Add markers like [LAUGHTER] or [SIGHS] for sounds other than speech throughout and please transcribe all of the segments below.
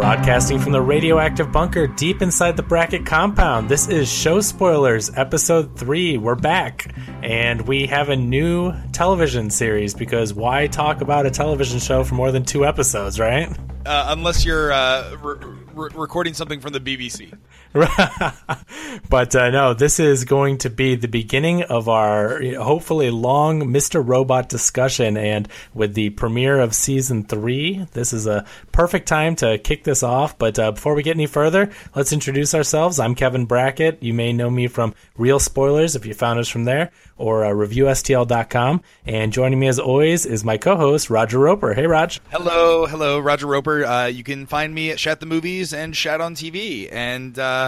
Broadcasting from the radioactive bunker deep inside the Brackett compound. This is Show Spoilers, episode 3. We're back. And we have a new television series because why talk about a television show for more than two episodes, right? Uh, unless you're uh, re- re- recording something from the BBC. [LAUGHS] but uh, no, this is going to be the beginning of our hopefully long Mr. Robot discussion. And with the premiere of season three, this is a perfect time to kick this off. But uh, before we get any further, let's introduce ourselves. I'm Kevin Brackett. You may know me from Real Spoilers if you found us from there, or uh, ReviewSTL.com. And joining me as always is my co host, Roger Roper. Hey, Raj. Hello, hello, Roger Roper. Uh, you can find me at Shat the Movies and Shat on TV. And, uh,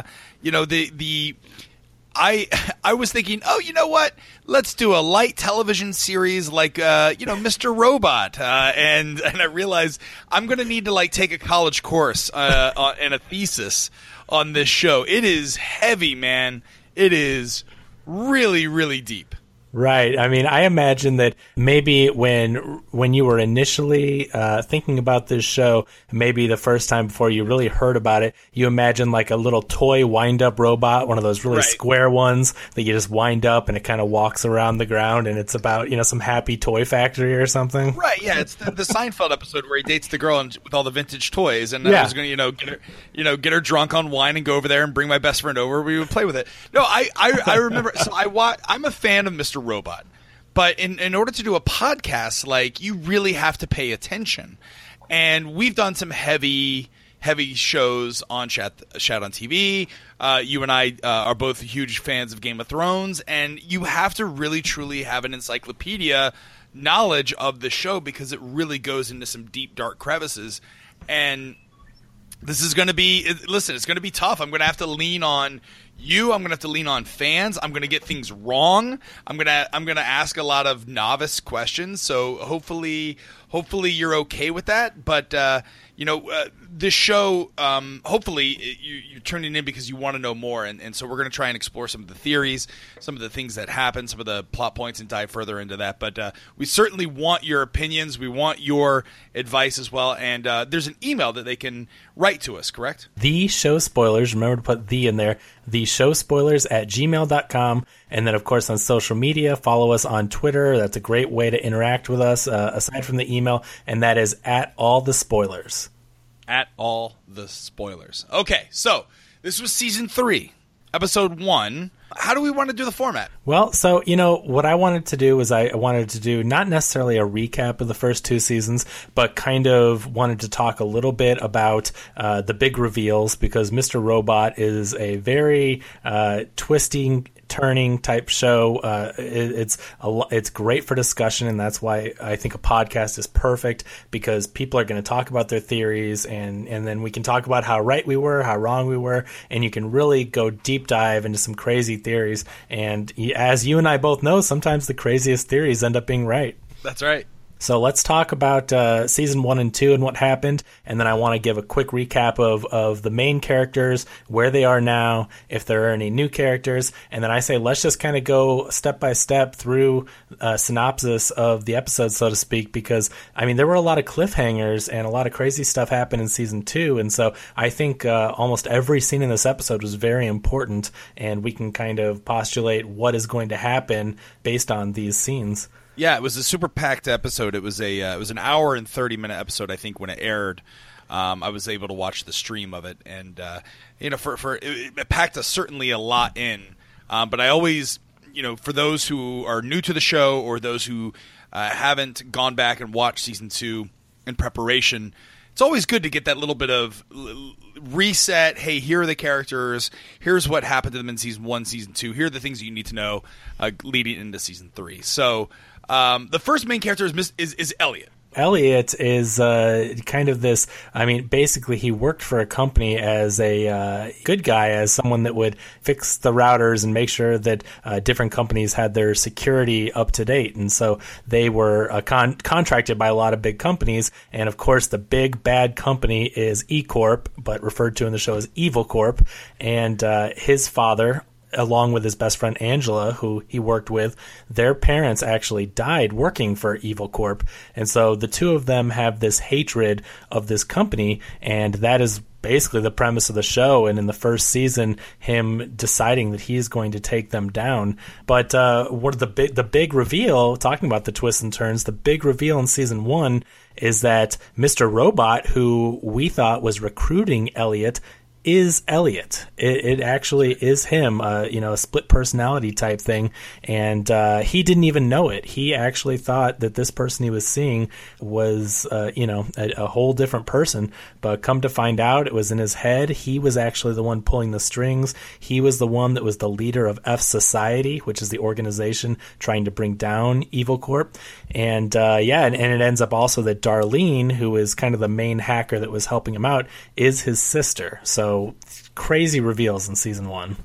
you know, the, the, I [LAUGHS] I was thinking, oh, you know what? Let's do a light television series like uh, you know Mr. Robot, uh, and [LAUGHS] and I realized I'm going to need to like take a college course uh, uh, and a thesis on this show. It is heavy, man. It is really really deep. Right. I mean, I imagine that maybe when when you were initially uh, thinking about this show, maybe the first time before you really heard about it, you imagine like a little toy wind up robot, one of those really Right. square ones that you just wind up and it kind of walks around the ground, and it's about you know some happy toy factory or something. Right, yeah, it's the, the Seinfeld episode where he dates the girl and, with all the vintage toys, and Yeah. I was going to, you know, get her, you know, get her drunk on wine and go over there and bring my best friend over. We would play with it. No, I, I, I remember. so I wa- I'm a fan of Mr. Robot, but in in order to do a podcast, like you really have to pay attention, and we've done some heavy. Heavy shows on Chat, Chat on TV. Uh, you and I uh, are both huge fans of Game of Thrones, and you have to really truly have an encyclopedia knowledge of the show because it really goes into some deep dark crevices and this is going to be listen it's going to be tough i'm going to have to lean on you i'm going to have to lean on fans. I'm going to get things wrong. I'm going to i'm going to ask a lot of novice questions. So hopefully hopefully you're okay with that. But uh you know uh, this show um hopefully you you're tuning in because you want to know more and, and so we're going to try and explore some of the theories some of the things that happen some of the plot points and dive further into that. But uh, we certainly want your opinions we want your advice as well and uh, there's an email that they can write to us correct? The show spoilers remember to put the in there the show spoilers at gmail.com and then of course on social media follow us on twitter that's a great way to interact with us uh, aside from the email and that is at all the spoilers at all the spoilers okay so this was season three episode one how do we want to do the format Well, so you know what I wanted to do was I wanted to do not necessarily a recap of the first two seasons, but kind of wanted to talk a little bit about uh, the big reveals because Mr. Robot is a very uh, twisting, turning type show. Uh, it, it's a, it's great for discussion, and that's why I think a podcast is perfect because people are going to talk about their theories, and and then we can talk about how right we were, how wrong we were, and you can really go deep dive into some crazy theories. And as you and I both know, sometimes the craziest theories end up being right. that's right So let's talk about uh, season one and two and what happened, and then I want to give a quick recap of, of the main characters, where they are now, if there are any new characters, and then I say let's just kind of go step by step through a synopsis of the episode, so to speak, because I mean there were a lot of cliffhangers and a lot of crazy stuff happened in season two, and so I think uh, almost every scene in this episode was very important, and we can kind of postulate what is going to happen based on these scenes. Yeah, it was a super packed episode. It was a uh, it was an hour and thirty minute episode. I think when it aired, um, I was able to watch the stream of it, and uh, you know, for for it, it packed a, certainly a lot in. Um, but I always, you know, for those who are new to the show or those who uh, haven't gone back and watched season two in preparation, it's always good to get that little bit of reset. Hey, here are the characters. Here's what happened to them in season one, season two. Here are the things you need to know uh, leading into season three. So um, the first main character is, Miss, is is Elliot. Elliot is uh, kind of this. I mean, basically, he worked for a company as a uh, good guy, as someone that would fix the routers and make sure that uh, different companies had their security up to date. And so they were uh, con- contracted by a lot of big companies. And of course, the big bad company is E Corp, but referred to in the show as Evil Corp. And uh, his father along with his best friend Angela, who he worked with, their parents actually died working for Evil Corp. And so the two of them have this hatred of this company, and that is basically the premise of the show. And in the first season, him deciding that he's going to take them down. But uh, what the big the big reveal, talking about the twists and turns, the big reveal in season one is that Mr. Robot, who we thought was recruiting Elliot, is Elliot. It, it, actually is him, uh, you know, a split personality type thing. And uh, he didn't even know it. He actually thought that this person he was seeing was, uh, you know, a, a, whole different person. But come to find out, it was in his head. He was actually the one pulling the strings. He was the one that was the leader of F Society, which is the organization trying to bring down Evil Corp. And uh, yeah, and, and it ends up also that Darlene, who is kind of the main hacker that was helping him out, is his sister. So crazy reveals in season one.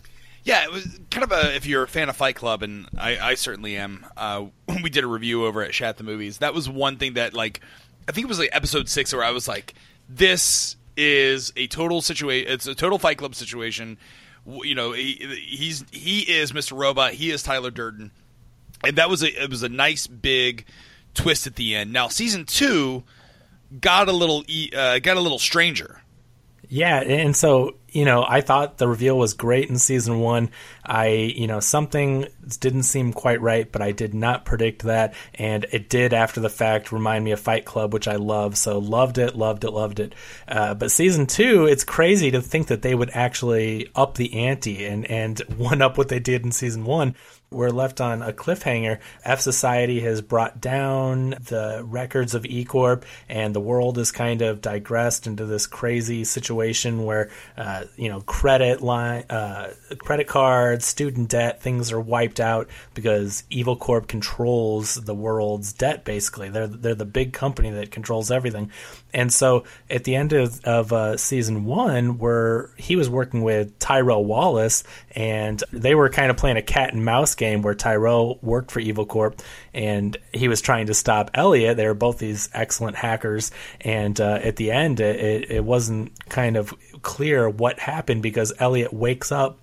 Yeah, it was kind of a. If you're a fan of Fight Club, and I, I certainly am, uh, [LAUGHS] we did a review over at Shat the Movies. That was one thing that, like, I think it was like episode six, where I was like, "This is a total situation. It's a total Fight Club situation." You know, he, he's he is Mr. Robot. He is Tyler Durden, and that was a it was a nice big twist at the end. Now, season two got a little uh, got a little stranger yeah, and so you know, I thought the reveal was great in season one. I, you know, something didn't seem quite right, but I did not predict that, and it did after the fact remind me of Fight Club, which I love. So loved it, loved it, loved it. Uh, but season two, it's crazy to think that they would actually up the ante and and [LAUGHS] one up what they did in season one we're left on a cliffhanger. F Society has brought down the records of E Corp, and the world has kind of digressed into this crazy situation where, uh, you know, credit line, uh, credit cards, student debt, things are wiped out because Evil Corp controls the world's debt. Basically, they're they're the big company that controls everything. And so at the end of, of uh, season one, where he was working with Tyrell Wellick, and they were kind of playing a cat and mouse game where Tyrell worked for Evil Corp and he was trying to stop Elliot. They were both these excellent hackers, and uh, at the end, it, it wasn't kind of clear what happened because Elliot wakes up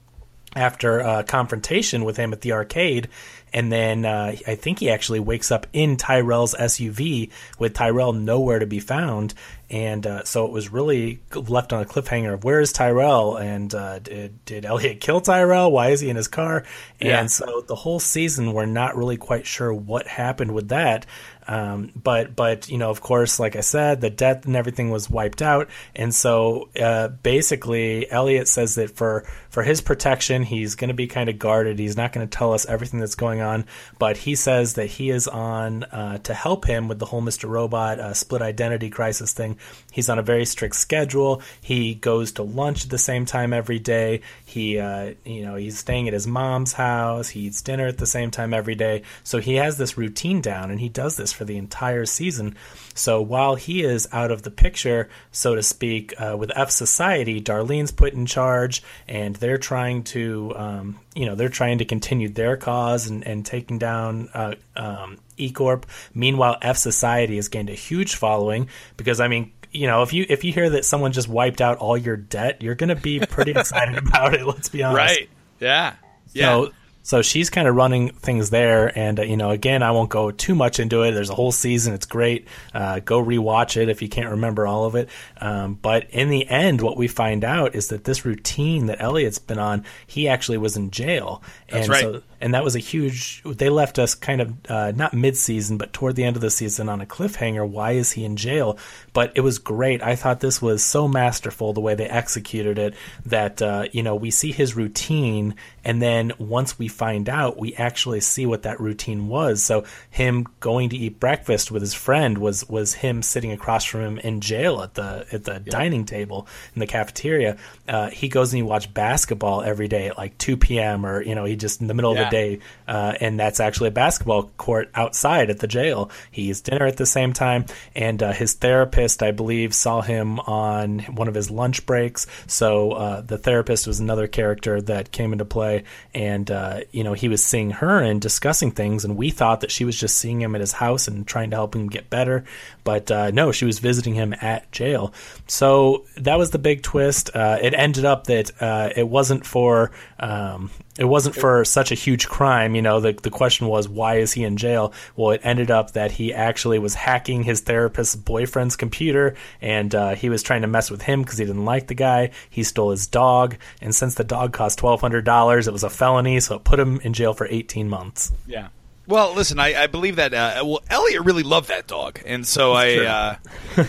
after a confrontation with him at the arcade and then uh, I think he actually wakes up in Tyrell's SUV with Tyrell nowhere to be found. And uh, so it was really left on a cliffhanger of where is Tyrell and uh, did did Elliot kill Tyrell? Why is he in his car? And so the whole season we're not really quite sure what happened with that. Um, but but you know, of course, like I said, the debt and everything was wiped out, and so uh, basically, Elliot says that for for his protection, he's going to be kind of guarded. He's not going to tell us everything that's going on, but he says that he is on uh, to help him with the whole Mister Robot uh, split identity crisis thing. He's on a very strict schedule. He goes to lunch at the same time every day. He uh, you know he's staying at his mom's house. He eats dinner at the same time every day. So he has this routine down, and he does this for the entire season. So while he is out of the picture, so to speak, uh, with F Society, Darlene's put in charge, and they're trying to, um, you know, they're trying to continue their cause and, and taking down uh, um, E Corp. Meanwhile, F Society has gained a huge following because, I mean, you know, if you if you hear that someone just wiped out all your debt, you're going to be pretty [LAUGHS] excited about it. Let's be honest. Right. Yeah. Yeah. So, so she's kind of running things there, and uh, you know, again, I won't go too much into it. There's a whole season; it's great. Uh, go rewatch it if you can't remember all of it. Um, but in the end, what we find out is that this routine that Elliot's been on, he actually was in jail, That's and right. so and that was a huge. They left us kind of uh, not mid-season, but toward the end of the season on a cliffhanger. Why is he in jail? But it was great. I thought this was so masterful the way they executed it. That uh, you know we see his routine, and then once we find out, we actually see what that routine was. So him going to eat breakfast with his friend was was him sitting across from him in jail at the at the dining table in the cafeteria. Uh, he goes and he watches basketball every day at like 2 p.m. or you know he just in the middle yeah. of the day, uh, and that's actually a basketball court outside at the jail. He eats dinner at the same time, and uh, his therapist, I believe, saw him on one of his lunch breaks. So uh, the therapist was another character that came into play, and uh, you know he was seeing her and discussing things, and we thought that she was just seeing him at his house and trying to help him get better, but uh, no, she was visiting him at jail. So that was the big twist. Uh, it ended up that it wasn't for um, it wasn't for such a huge crime. You know, the the question was why is he in jail? Well, it ended up that he actually was hacking his therapist's boyfriend's computer, and uh, he was trying to mess with him because he didn't like the guy. He stole his dog, and since the dog cost twelve hundred dollars, it was a felony, so it put him in jail for eighteen months. Yeah. Well, listen, I, I believe that. Uh, well, Elliot really loved that dog, and so I, uh,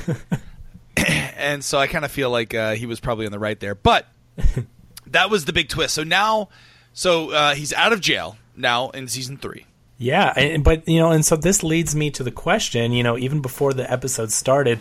[LAUGHS] and so I kind of feel like uh, he was probably on the right there. But [LAUGHS] that was the big twist. So now so uh, he's out of jail now in season three. Yeah, but you know, and so this leads me to the question. You know, even before the episode started,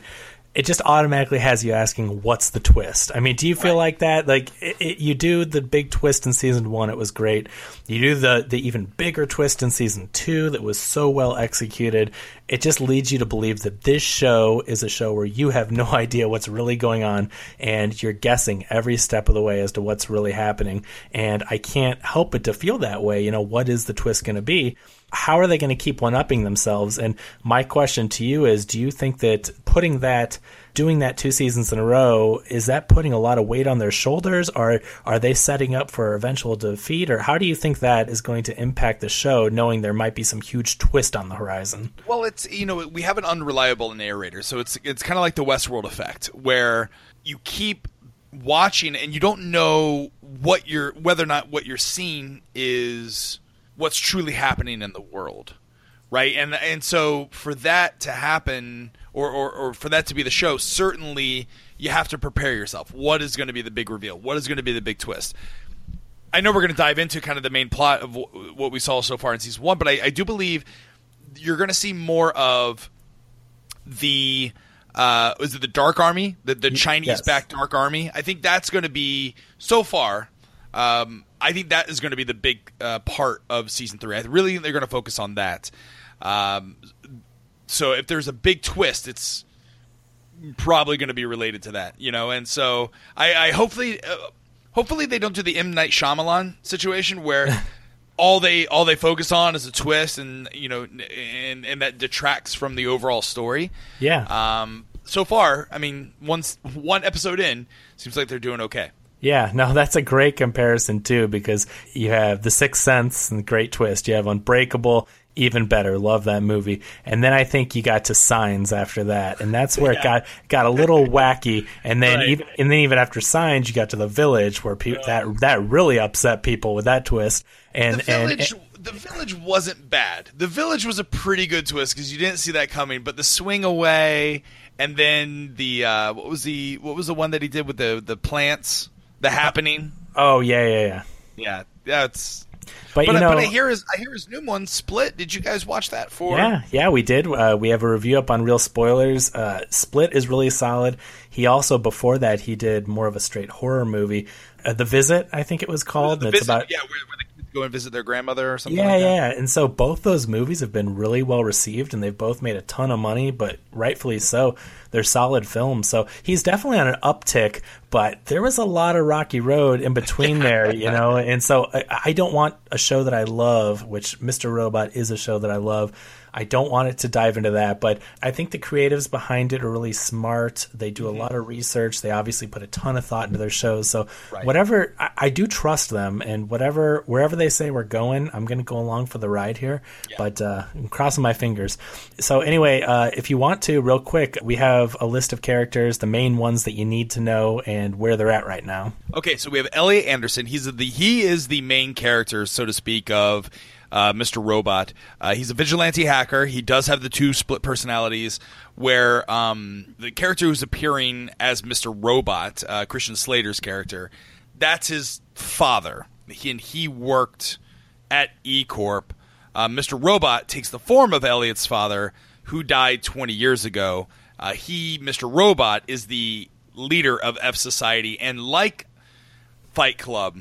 it just automatically has you asking, "What's the twist?" I mean, do you feel right. like that? Like it, it, you do the big twist in season one; it was great. You do the the even bigger twist in season two that was so well executed. It just leads you to believe that this show is a show where you have [LAUGHS] no idea what's really going on, and you're guessing every step of the way as to what's really happening. And I can't help but to feel that way. You know, what is the twist going to be? How are they going to keep one upping themselves? And my question to you is do you think that putting that doing that two seasons in a row is that putting a lot of weight on their shoulders? Or are they setting up for eventual defeat? Or how do you think that is going to impact the show knowing there might be some huge twist on the horizon? Well it's you know we have an unreliable narrator so it's it's kind of like the westworld effect where you keep watching and you don't know what you're whether or not what you're seeing is what's truly happening in the world, right? And and so for that to happen, or, or, or for that to be the show, certainly you have to prepare yourself. What is going to be the big reveal? What is going to be the big twist? I know we're going to dive into kind of the main plot of what we saw so far in season one, but I, I do believe you're going to see more of the uh, is it the Dark Army, the the Chinese yes. backed Dark Army? I think that's going to be so far. Um, I think that is going to be the big uh, part of season three. I really think they're going to focus on that. Um, so if there's a big twist, it's probably going to be related to that, you know. And so I, I hopefully, uh, hopefully they don't do the M Night Shyamalan situation where. [LAUGHS] all they all they focus on is a twist and you know and and that detracts from the overall story yeah um so far i mean once one episode in seems like they're doing okay yeah, [LAUGHS] no, that's a great comparison too because you have The Sixth Sense and great twist. You have Unbreakable, even better. Love that movie. And then I think you got to Signs after that, and that's where yeah. it got got a little [LAUGHS] wacky. And then right. even and then even after Signs, you got to The Village, where people that that really upset people with that twist. And the Village, and, and, the Village wasn't bad. The Village was a pretty good twist because you didn't see that coming. But the swing away, and then the uh, what was the what was the one that he did with the the plants? The Happening. Oh yeah, yeah, yeah. Yeah, that's. But, but, you know, but I hear his I hear his new one, Split. Did you guys watch that? For yeah, yeah, we did. Uh, we have a review up on Real Spoilers. Uh, Split is really solid. He also before that he did more of a straight horror movie, uh, The Visit, I think it was called. The, the it's about yeah, where, where go and visit their grandmother or something. Yeah, like yeah. And so both those movies have been really well received, and they've both made a ton of money, but rightfully so they're solid films. So he's definitely on an uptick, but there was a lot of rocky road in between there, you know. [LAUGHS] And so I, I don't want a show that I love, which Mr. Robot is a show that I love I don't want it to dive into that, but I think the creatives behind it are really smart. They do a mm-hmm. lot of research. They obviously put a ton of thought into their shows. So right. whatever, I, I, do trust them, and whatever wherever they say we're going, I'm going to go along for the ride here. Yeah. But uh, I'm crossing my fingers. So anyway, uh, if you want to, real quick, we have a list of characters, the main ones that you need to know, and where they're at right now. Okay, so we have Elliot Anderson. He's the he is the main character, so to speak, of uh, Mr. Robot. Uh, he's a vigilante hacker. He does have the two split personalities where um, the character who's appearing as Mr. Robot, uh, Christian Slater's character, that's his father. He, and he worked at E Corp. Uh, Mr. Robot takes the form of Elliot's father, who died 20 years ago. Uh, he, Mr. Robot, is the leader of F Society, and like Fight Club,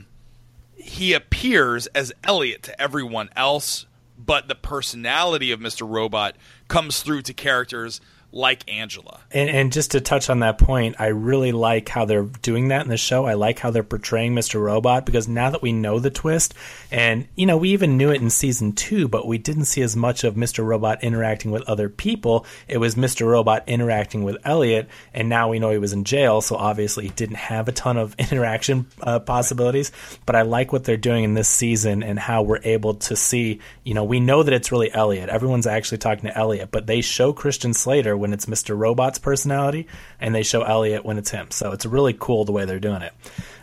he appears as Elliot to everyone else, but the personality of Mr. Robot comes through to characters like Angela. And, and, just to touch on that point, I really like how they're doing that in the show. I like how they're portraying Mr. Robot because now that we know the twist, and you know, we even knew it in season two, but we didn't see as much of Mr. Robot interacting with other people. It was Mr. Robot interacting with Elliot, and now we know he was in jail, so obviously he didn't have a ton of [LAUGHS] interaction uh, possibilities. But I like what they're doing in this season and how we're able to see, you know, we know that it's really Elliot. Everyone's actually talking to Elliot, but they show Christian Slater when it's Mr. Robot's personality, and they show Elliot when it's him. So it's really cool the way they're doing it.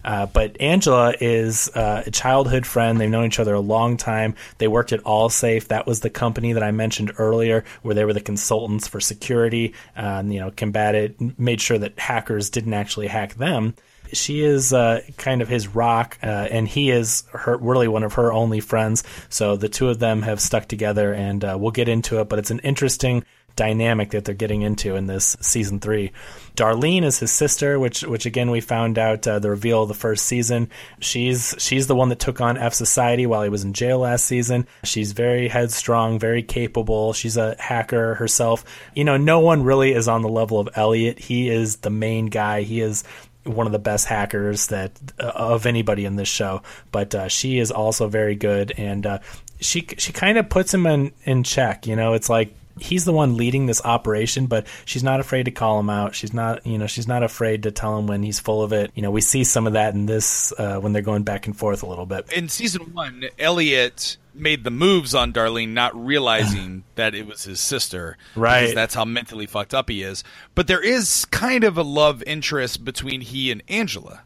Uh, but Angela is uh, a childhood friend. They've known each other a long time. They worked at AllSafe. That was the company that I mentioned earlier, where they were the consultants for security. Uh, you know, combated, made sure that hackers didn't actually hack them she is uh, kind of his rock, uh, and he is her really one of her only friends. So the two of them have stuck together, and uh, we'll get into it. But it's an interesting dynamic that they're getting into in this season three. Darlene is his sister, which which again we found out uh, the reveal of the first season. She's she's the one that took on F Society while he was in jail last season. She's very headstrong, very capable. She's a hacker herself. You know, no one really is on the level of Elliot. He is the main guy. He is one of the best hackers that uh, of anybody in this show. But uh, she is also very good, and uh, she she kind of puts him in in check. You know, it's like he's the one leading this operation, but she's not afraid to call him out. She's not, you know, she's not afraid to tell him when he's full of it. You know, we see some of that in this uh, when they're going back and forth a little bit. In season one, Elliot made the moves on Darlene, not realizing [SIGHS] that it was his sister. Right. that's how mentally fucked up he is. But there is kind of a love interest between he and Angela.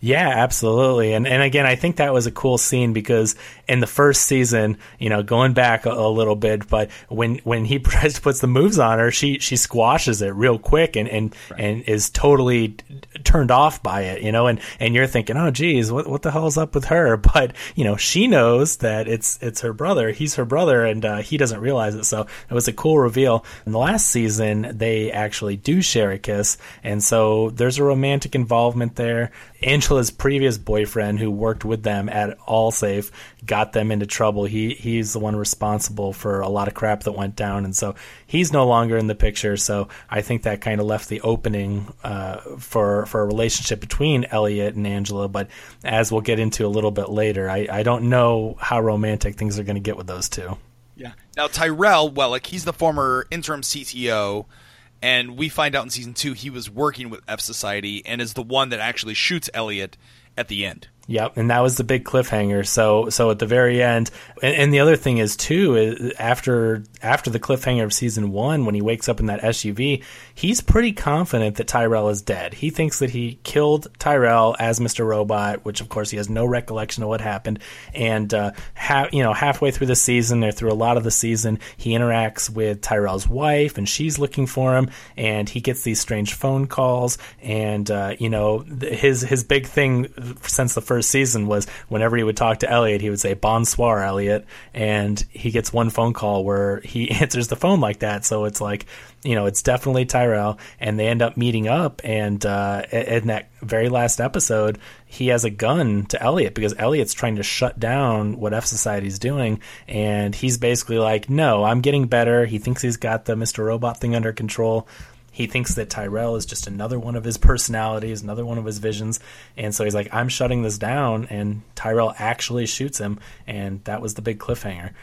Yeah, absolutely. And and again, I think that was a cool scene because in the first season, you know, going back a, a, little bit, but when when he [LAUGHS] puts the moves on her, she she squashes it real quick and and, right. and is totally turned off by it, you know, and and you're thinking, "Oh geez, what what the hell's up with her?" [LAUGHS] But, you know, she knows that it's it's her brother. He's her brother and uh, he doesn't realize it. So, it was a cool reveal. In the last season, they actually do share a kiss, and so there's a romantic involvement there. Angela's previous boyfriend, who worked with them at AllSafe, got them into trouble. He he's the one responsible for a lot of crap that went down, and so he's no longer in the picture. So I think that kind of left the opening uh, for for a relationship between Elliot and Angela. But as we'll get into a little bit later, I, I don't know how romantic things are going to get with those two. Yeah. Now Tyrell Wellick, he's the former interim CTO and we find out in season two he was working with F Society and is the one that actually shoots Elliot at the end. Yep, and that was the big cliffhanger. So, so at the very end, and, and, the other thing is too, is after after the cliffhanger of season one, when he wakes up in that SUV, he's pretty confident that Tyrell is dead. He thinks that he killed Tyrell as Mr. Robot, which of course he has no recollection of what happened. And uh, ha- you know, halfway through the season, or through a lot of the season, he interacts with Tyrell's wife, and she's looking for him, and he gets these strange phone calls, and uh, you know, his his big thing since the first season was whenever he would talk to Elliot, he would say "Bonsoir, Elliot," and he gets one phone call where he [LAUGHS] answers the phone like that. So it's like, you know, it's definitely Tyrell, and they end up meeting up. And uh, in that very last episode, he has a gun to Elliot because Elliot's trying to shut down what F Society's doing, and he's basically like, "No, I'm getting better." He thinks he's got the Mister Robot thing under control he thinks that Tyrell is just another one of his personalities, another one of his visions. And so he's like, I'm shutting this down. And Tyrell actually shoots him. And that was the big cliffhanger.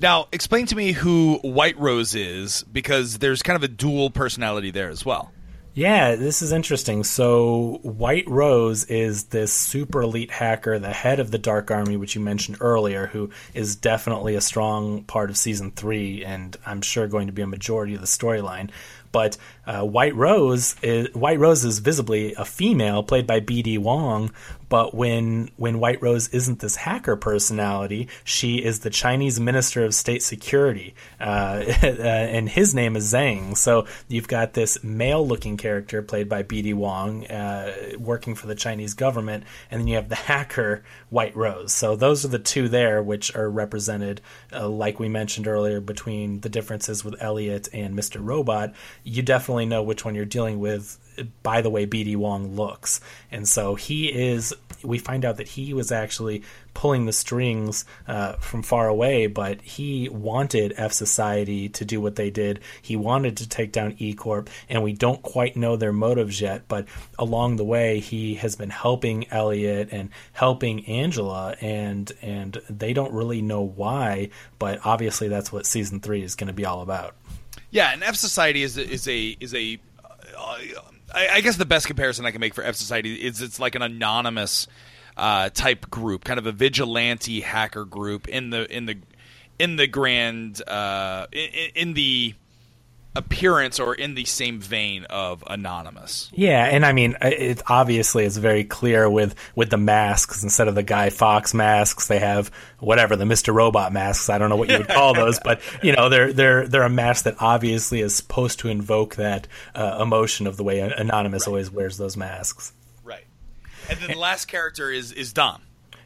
Now, explain to me who White Rose is, because there's kind of a dual personality there as well. Yeah, this is interesting. So, White Rose is this super elite hacker, the head of the Dark Army, which you mentioned earlier, who is definitely a strong part of season three, and I'm sure going to be a majority of the storyline. But uh, White Rose is White Rose is visibly a female, played by B.D. Wong. But when when White Rose isn't this hacker personality, she is the Chinese Minister of State Security, uh, [LAUGHS] and his name is Zhang. So you've got this male-looking character played by B.D. Wong, uh, working for the Chinese government, and then you have the hacker White Rose. So those are the two there, which are represented, uh, like we mentioned earlier, between the differences with Elliot and Mister Robot. You definitely know which one you're dealing with by the way BD Wong looks. And so he is we find out that he was actually pulling the strings uh, from far away, but he wanted F Society to do what they did. He wanted to take down E Corp, and we don't quite know their motives yet. But along the way, he has been helping Elliot and helping Angela, and and they don't really know why, but obviously that's what season three is going to be all about. Yeah, and F Society is is a is a uh, I, I guess the best comparison I can make for F Society is it's like an anonymous uh, type group, kind of a vigilante hacker group in the in the in the grand uh, in, in the appearance or in the same vein of anonymous. Yeah and i mean it obviously is very clear with with the masks. Instead of the Guy Fawkes masks they have whatever the mr robot masks. I don't know what you would [LAUGHS] call those but you know they're they're they're a mask that obviously is supposed to invoke that uh, emotion of the way anonymous right. always wears those masks. Right, and then the last character is is Dom.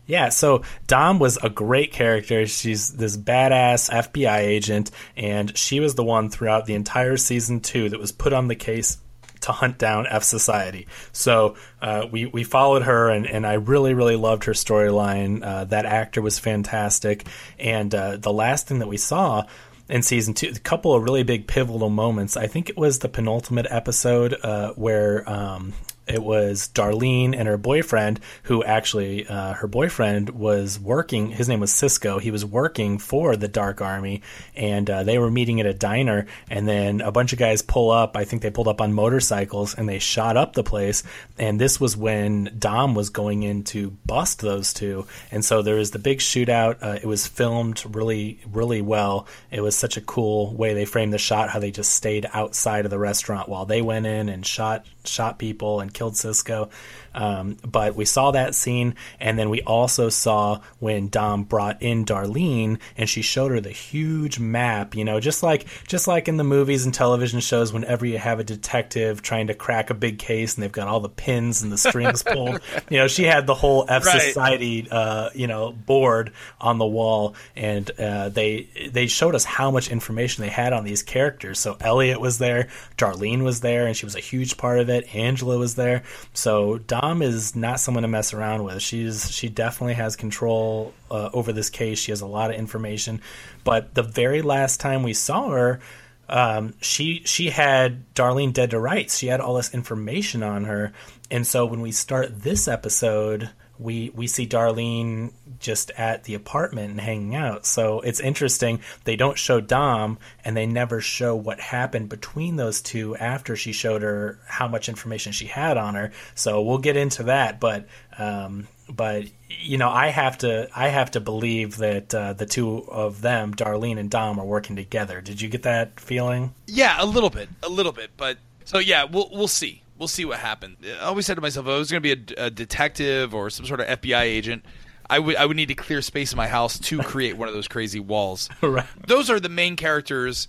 Yeah, so Dom was a great character. She's this badass FBI agent, and she was the one throughout the entire season two that was put on the case to hunt down F Society. So uh, we we followed her, and, and I really really loved her storyline. Uh, that actor was fantastic, and uh, the last thing that we saw in season two, a couple of really big pivotal moments. I think it was the penultimate episode uh, where um, it was Darlene and her boyfriend, who actually, uh, her boyfriend was working. His name was Cisco. He was working for the Dark Army, and uh, they were meeting at a diner. And then a bunch of guys pull up. I think they pulled up on motorcycles and they shot up the place. And this was when Dom was going in to bust those two. And so there was the big shootout. Uh, it was filmed really, really well. It was such a cool way they framed the shot. How they just stayed outside of the restaurant while they went in and shot shot people and killed Cisco. Um, but we saw that scene, and then we also saw when Dom brought in Darlene, and she showed her the huge map. You know, just like just like in the movies and television shows, whenever you have a detective trying to crack a big case, and they've got all the pins and the strings pulled. [LAUGHS] You know, she had the whole F right. Society, uh, you know, board on the wall, and uh, they they showed us how much information they had on these characters. So Elliot was there, Darlene was there, and she was a huge part of it. Angela was there. So Dom is not someone to mess around with. She's she definitely has control uh, over this case. She has a lot of information. But the very last time we saw her, um, she she had Darlene dead to rights. She had all this information on her, and so when we start this episode, we we see Darlene just at the apartment and hanging out. So it's interesting. They don't show Dom, and they never show what happened between those two after she showed her how much information she had on her. So we'll get into that. But um, but you know, I have to I have to believe that uh, the two of them, Darlene and Dom, are working together. Did you get that feeling? Yeah, a little bit, a little bit. But so yeah, we'll we'll see we'll see what happens. I always said to myself, I was going to be a, a, detective or some sort of FBI agent, I would I would need to clear space in my house to create one of those crazy walls. [LAUGHS] right. Those are the main characters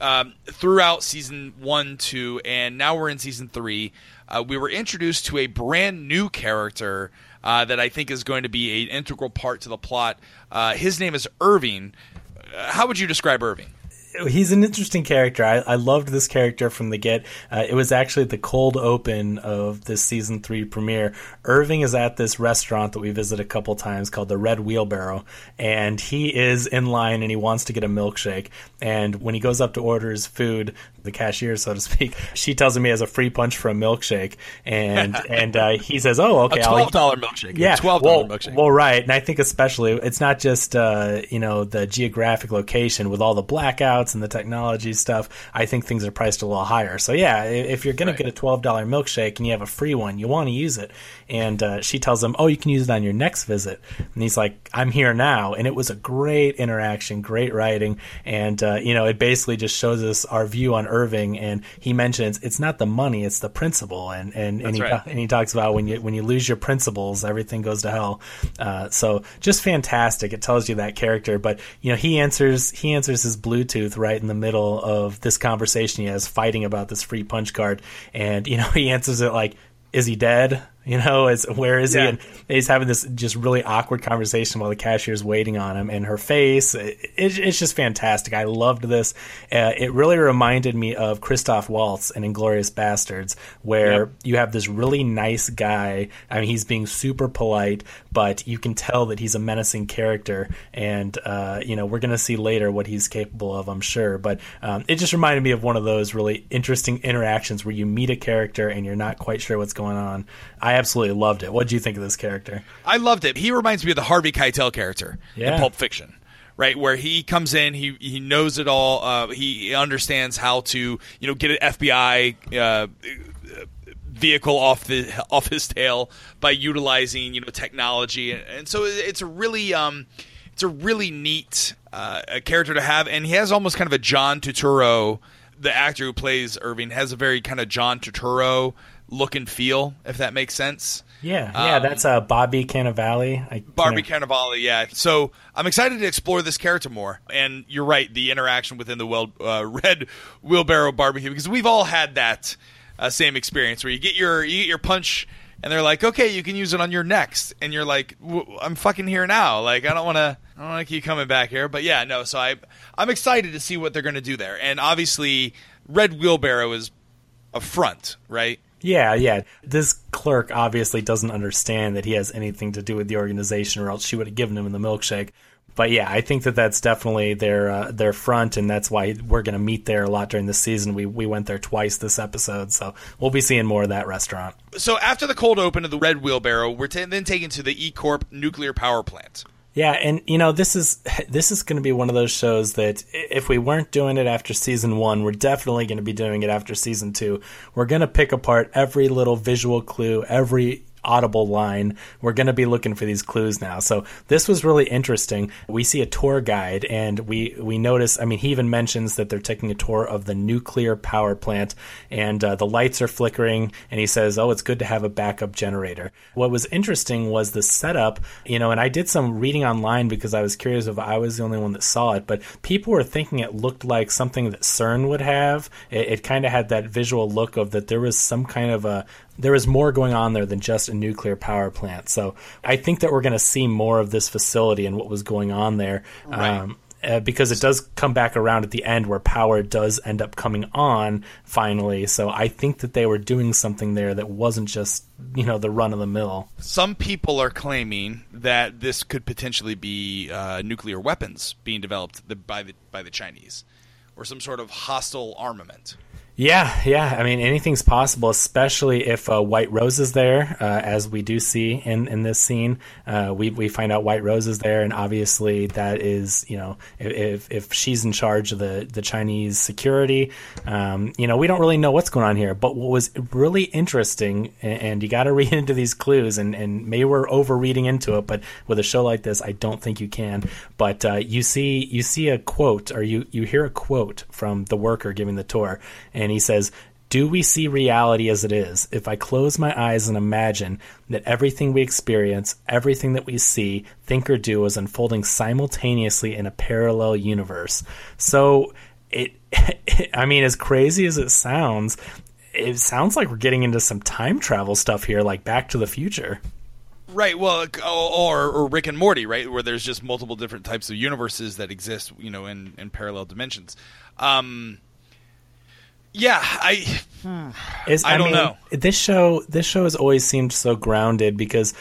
um, throughout season one, two, and now we're in season three. Uh, we were introduced to a brand new character uh, that I think is going to be an integral part to the plot. Uh, his name is Irving. Uh, how would you describe Irving? He's an interesting character. I, I loved this character from the get. Uh, it was actually the cold open of this season three premiere. Irving is at this restaurant that we visit a couple times called the Red Wheelbarrow, and he is in line and he wants to get a milkshake. And when he goes up to order his food, the cashier, so to speak, [LAUGHS] she tells him he has a free punch for a milkshake, and [LAUGHS] and uh, he says, "Oh, okay, a twelve dollar milkshake, yeah, twelve dollar well, milkshake." Well, right, and I think especially it's not just uh, you know the geographic location with all the blackouts and the technology stuff. I think things are priced a little higher. So yeah, if you're going right. to get a twelve dollar milkshake and you have a free one, you want to use it. And uh, she tells him, "Oh, you can use it on your next visit." And he's like, "I'm here now," and it was a great interaction, great writing, and uh, you know, it basically just shows us our view on Irving, and he mentions it's not the money, it's the principle, and and and he, right. and he talks about when you when you lose your principles, everything goes to hell. Uh, so just fantastic. It tells you that character, but you know he answers he answers his Bluetooth right in the middle of this conversation he has fighting about this free punch card, and you know [LAUGHS] he answers it like, "Is he dead?" [LAUGHS] You know, as where is Yeah. he? And he's having this just really awkward conversation while the cashier's waiting on him, and her face, it, it's just fantastic. I loved this. Uh, it really reminded me of Christoph Waltz in Inglourious Basterds, where Yep. you have this really nice guy. I mean, he's being super polite, but you can tell that he's a menacing character, and uh, you know we're going to see later what he's capable of, I'm sure. But um, it just reminded me of one of those really interesting interactions where you meet a character and you're not quite sure what's going on. I absolutely loved it. What do you think of this character? I loved it. He reminds me of the Harvey Keitel character Yeah. in Pulp Fiction. Right where he comes in, he he knows it all. Uh, he understands how to you know get an FBI uh, vehicle off the [LAUGHS] off his tail by utilizing you know technology, and, and so it's a really um, it's a really neat uh, a character to have, and he has almost kind of a John Turturro. The actor who plays Irving has a very kind of John Turturro look and feel, if that makes sense. Yeah, yeah, Um, that's uh, Bobby Cannavale. I Barbie can't- Cannavale, yeah. So I'm excited to explore this character more. And you're right, the interaction within the well, uh, [LAUGHS] red wheelbarrow barbecue because we've all had that uh, same experience where you get your you get your punch and they're like, okay, you can use it on your next, and you're like, w- I'm fucking here now. Like I don't want to, I don't want to keep coming back here. But yeah, no. So I I'm excited to see what they're going to do there. And obviously, red wheelbarrow is a front, right? Yeah, yeah. This clerk obviously doesn't understand that he has anything to do with the organization, or else she would have given him the milkshake. But yeah, I think that that's definitely their uh, their front, and that's why we're going to meet there a lot during the season. We we went there twice this episode, so we'll be seeing more of that restaurant. So after the cold open of the red wheelbarrow, we're ta then taken to the E Corp nuclear power plant. Yeah, and you know this is this is going to be one of those shows that if we weren't doing it after season one, we're definitely going to be doing it after season two. We're going to pick apart every little visual clue, every audible line. We're going to be looking for these clues now. So this was really interesting. We see a tour guide, and we we notice. I mean, he even mentions that they're taking a tour of the nuclear power plant, and uh, the lights are flickering. And he says, "Oh, it's good to have a backup generator." What was interesting was the setup. You know, and I did some reading online because I was curious if I was the only one that saw it, but people were thinking it looked like something that CERN would have. It, it kind of had that visual look of that there was some kind of a there was more going on there than just a nuclear power plant. So I think that we're going to see more of this facility and what was going on there. Right. Um, uh, because it does come back around at the end where power does end up coming on finally. So I think that they were doing something there that wasn't just, you know, the run of the mill. Some people are claiming that this could potentially be uh, nuclear weapons being developed the, by the by the Chinese, or some sort of hostile armament. Yeah, yeah. I mean, anything's possible, especially if uh, White Rose is there, uh, as we do see in, in this scene. Uh, we we find out White Rose is there, and obviously that is, you know, if if she's in charge of the the Chinese security, um, you know, we don't really know what's going on here. But what was really interesting, and, you got to [LAUGHS] read into these clues, and and maybe we're over reading into it, but with a show like this, I don't think you can. But uh, you see you see a quote, or you you hear a quote from the worker giving the tour, and he says. Do we see reality as it is? If I close my eyes and imagine that everything we experience, everything that we see, think, or do is unfolding simultaneously in a parallel universe. So, it, [LAUGHS] I mean, as crazy as it sounds, it sounds like we're getting into some time travel stuff here, like Back to the Future. Right. Well, or, or Rick and Morty, right, where there's just multiple different types of universes that exist, you know, in, in parallel dimensions. Um, yeah, I Is, I don't know. This show, this show has always seemed so grounded because,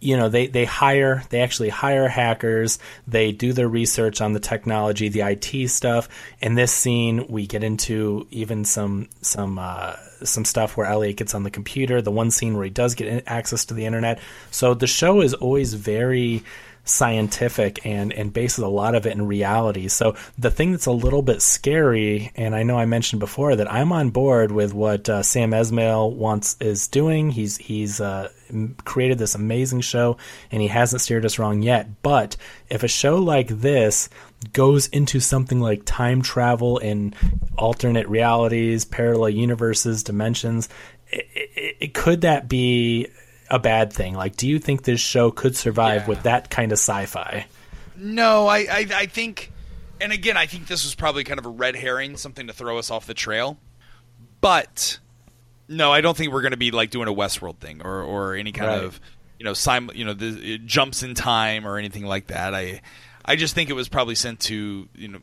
you know, they they hire, they actually hire hackers. They do their research on the technology, the IT stuff. In this scene, we get into even some some uh, some stuff where Elliot gets on the computer. The one scene where he does get access to the internet. So the show is always very scientific and and bases a lot of it in reality. So the thing that's a little bit scary, and I know I mentioned before that I'm on board with what uh, Sam Esmail wants is doing. He's he's uh, created this amazing show, and he hasn't steered us wrong yet. But if a show like this goes into something like time travel and alternate realities, parallel universes, dimensions, i i i could that be a bad thing? Like, do you think this show could survive Yeah. with that kind of sci-fi? no, I, I I think, and again, I think this was probably kind of a red herring, something to throw us off the trail. But No, I don't think we're going to be like doing a Westworld thing or or any kind Right. of you know sim- you know the jumps in time or anything like that. I I just think it was probably sent to you know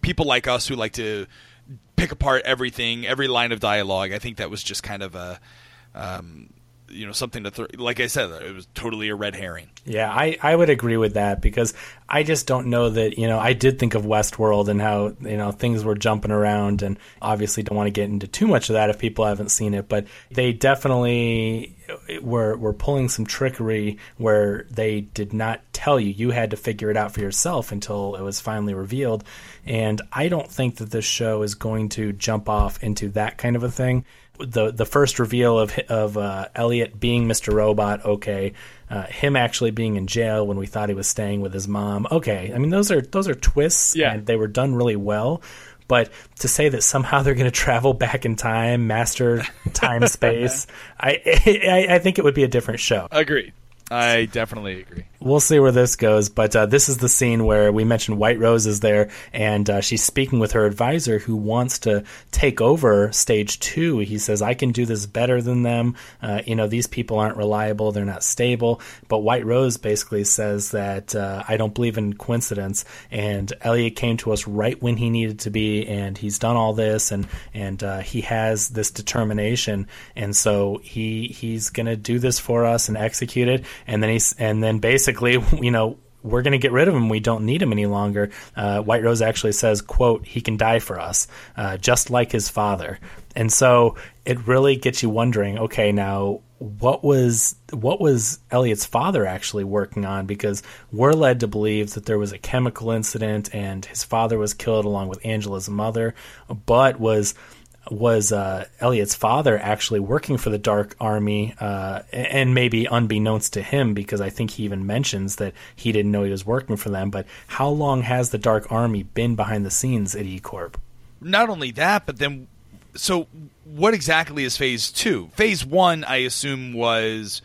people like us who like to pick apart everything, every line of dialogue. I think that was just kind of a um, you know something to throw. Like I said, it was totally a red herring. Yeah, I, I would agree with that because I just don't know that, you know, I did think of Westworld and how, you know, things were jumping around and obviously don't want to get into too much of that if people haven't seen it, but they definitely were were pulling some trickery where they did not tell you. You had to figure it out for yourself until it was finally revealed. And I don't think that this show is going to jump off into that kind of a thing the the first reveal of of uh, Elliot being Mr. Robot, okay, uh, him actually being in jail when we thought he was staying with his mom, okay. I mean, those are those are twists, Yeah. and they were done really well. But to say that somehow they're going to travel back in time, master time [LAUGHS] space, I, [LAUGHS] I I think it would be a different show. Agreed. I definitely agree. We'll see where this goes, but uh, this is the scene where we mentioned White Rose is there, and uh, she's speaking with her advisor who wants to take over stage two. He says, "I can do this better than them. Uh, you know, these people aren't reliable; they're not stable." But White Rose basically says that uh, I don't believe in coincidence, and Elliot came to us right when he needed to be, and he's done all this, and and uh, he has this determination, and so he he's gonna do this for us and execute it, and then he's and then basically, you know. We're going to get rid of him. We don't need him any longer. Uh, White Rose actually says, "quote He can die for us, uh, just like his father." And so it really gets you wondering. Okay, now what was what was Elliot's father actually working on? Because we're led to believe that there was a chemical incident and his father was killed along with Angela's mother, but was was uh, Elliot's father actually working for the Dark Army, uh, and maybe unbeknownst to him, because I think he even mentions that he didn't know he was working for them. But how long has the Dark Army been behind the scenes at E Corp? not only that, but then so what exactly is phase two? Phase one, I assume, was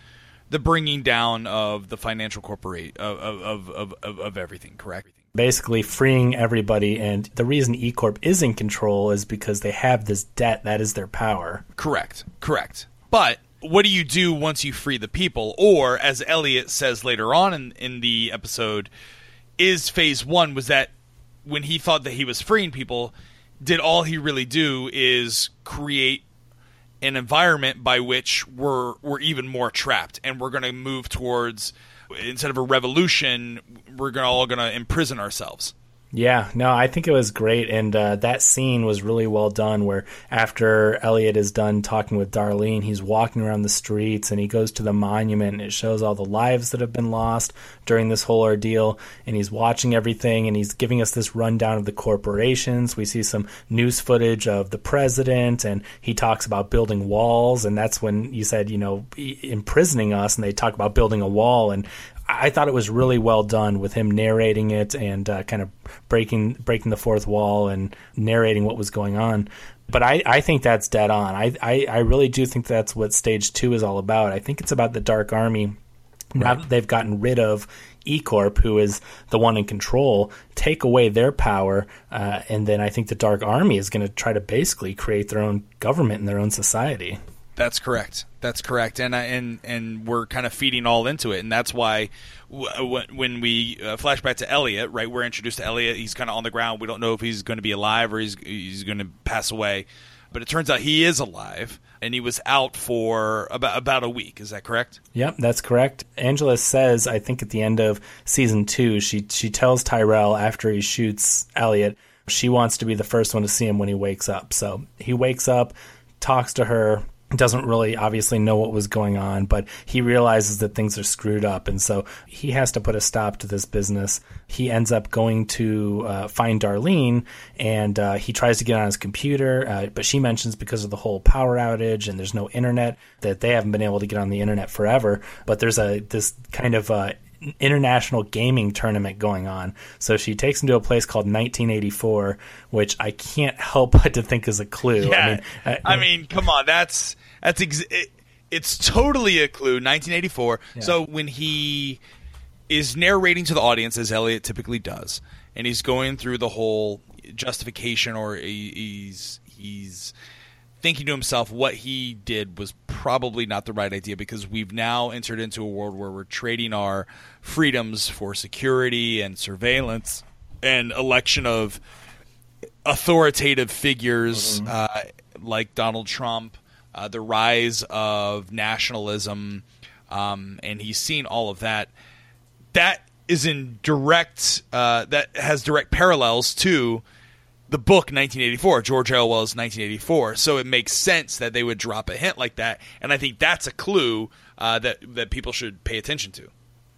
the bringing down of the financial corporate of of, of, of, of everything. Correct. Basically freeing everybody. And the reason E Corp is in control is because they have this debt that is their power. Correct. Correct. But what do you do once you free the people? Or, as Elliot says later on in, in the episode, is phase one was that when he thought that he was freeing people, did all he really do is create an environment by which we're we're even more trapped and we're going to move towards instead of a revolution we're all going to imprison ourselves Yeah, no, I think it was great, and uh, that scene was really well done. Where after Elliot is done talking with Darlene, he's walking around the streets and he goes to the monument, and it shows all the lives that have been lost during this whole ordeal. And he's watching everything, and he's giving us this rundown of the corporations. We see some news footage of the president, and he talks about building walls, and that's when you said, you know, imprisoning us, and they talk about building a wall, and I thought it was really well done with him narrating it and uh, kind of breaking breaking the fourth wall and narrating what was going on. But I, I think that's dead on. I, I, I really do think that's what stage two is all about. I think it's about the Dark Army. Now that they've gotten rid of E Corp, who is the one in control, take away their power, uh, and then I think the Dark Army is going to try to basically create their own government and their own society. That's correct. That's correct. And I- and and we're kind of feeding all into it, and that's why w- when we uh, flash back to Elliot, right, we're introduced to Elliot. He's kind of on the ground. We don't know if he's going to be alive or he's he's going to pass away. But it turns out he is alive, and he was out for about about a week. Is that correct? Yep, that's correct. Angela says, I think at the end of season two, she she tells Tyrell after he shoots Elliot, she wants to be the first one to see him when he wakes up. So he wakes up, talks to her, doesn't really obviously know what was going on, but he realizes that things are screwed up, and so he has to put a stop to this business. He ends up going to uh, find Darlene, and uh, he tries to get on his computer, uh, but she mentions because of the whole power outage and there's no internet that they haven't been able to get on the internet forever. But there's a this kind of uh, international gaming tournament going on. So she takes him to a place called 1984, which I can't help [LAUGHS] but to think is a clue. I mean, uh, I mean, come on, that's that's ex- it, it's totally a clue. 1984. So when he is narrating to the audience, as Elliot typically does, and he's going through the whole justification, or he- he's he's thinking to himself what he did was probably not the right idea because we've now entered into a world where we're trading our freedoms for security and surveillance and election of authoritative figures mm-hmm. uh, like Donald Trump, uh, the rise of nationalism, um, and he's seen all of that. That is in direct uh, that has direct parallels to the book 1984 george orwell's 1984 so it makes sense that they would drop a hint like that. And i think that's a clue uh, that that people should pay attention to.